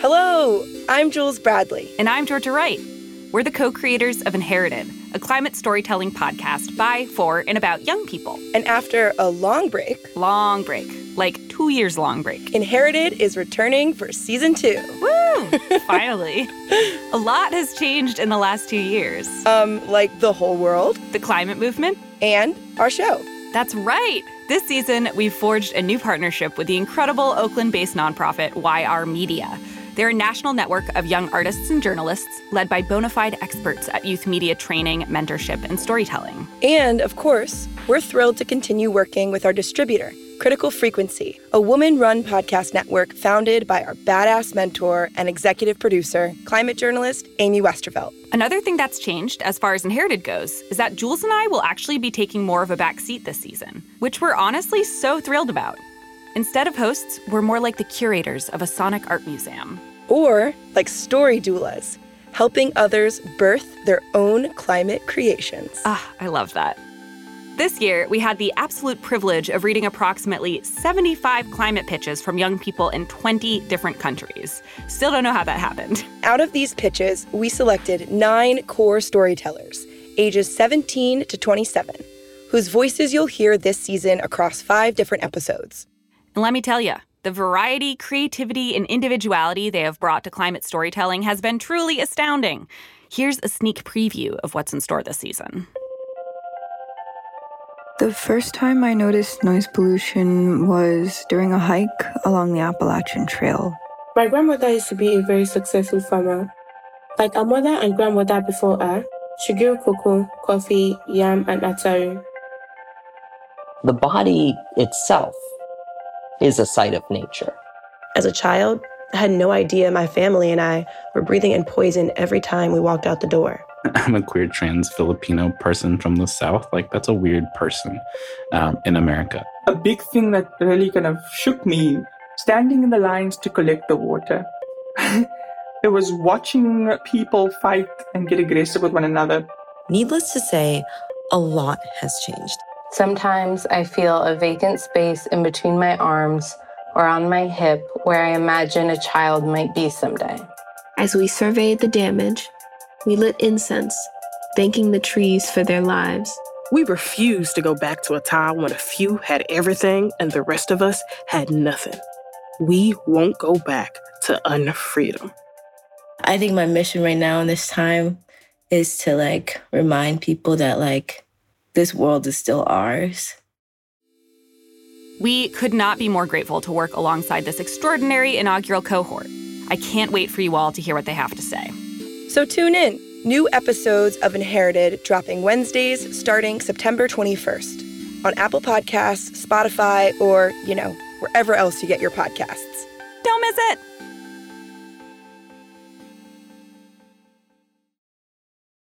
Hello, I'm Jules Bradley. And I'm Georgia Wright. We're the co creators of Inherited, a climate storytelling podcast by, for, and about young people. And after a long break, long break, like two years long break, Inherited is returning for season two. Woo! Finally. a lot has changed in the last two years. Um, like the whole world, the climate movement, and our show. That's right. This season, we've forged a new partnership with the incredible Oakland based nonprofit YR Media. They're a national network of young artists and journalists led by bona fide experts at youth media training, mentorship, and storytelling. And of course, we're thrilled to continue working with our distributor, Critical Frequency, a woman run podcast network founded by our badass mentor and executive producer, climate journalist Amy Westervelt. Another thing that's changed as far as Inherited goes is that Jules and I will actually be taking more of a back seat this season, which we're honestly so thrilled about. Instead of hosts, we're more like the curators of a sonic art museum. Or like story doulas, helping others birth their own climate creations. Ah, I love that. This year, we had the absolute privilege of reading approximately 75 climate pitches from young people in 20 different countries. Still don't know how that happened. Out of these pitches, we selected nine core storytellers, ages 17 to 27, whose voices you'll hear this season across five different episodes. And let me tell you, the variety, creativity, and individuality they have brought to climate storytelling has been truly astounding. Here's a sneak preview of what's in store this season. The first time I noticed noise pollution was during a hike along the Appalachian Trail. My grandmother used to be a very successful farmer. Like our mother and grandmother before her, she grew cocoa, coffee, yam, and atari. The body itself is a site of nature. As a child, I had no idea my family and I were breathing in poison every time we walked out the door. I'm a queer trans Filipino person from the South. Like, that's a weird person um, in America. A big thing that really kind of shook me standing in the lines to collect the water. it was watching people fight and get aggressive with one another. Needless to say, a lot has changed. Sometimes I feel a vacant space in between my arms or on my hip where I imagine a child might be someday. As we surveyed the damage, we lit incense, thanking the trees for their lives. We refused to go back to a time when a few had everything and the rest of us had nothing. We won't go back to unfreedom. I think my mission right now in this time is to like remind people that like this world is still ours. We could not be more grateful to work alongside this extraordinary inaugural cohort. I can't wait for you all to hear what they have to say. So tune in. New episodes of Inherited dropping Wednesdays starting September 21st on Apple Podcasts, Spotify, or, you know, wherever else you get your podcasts. Don't miss it!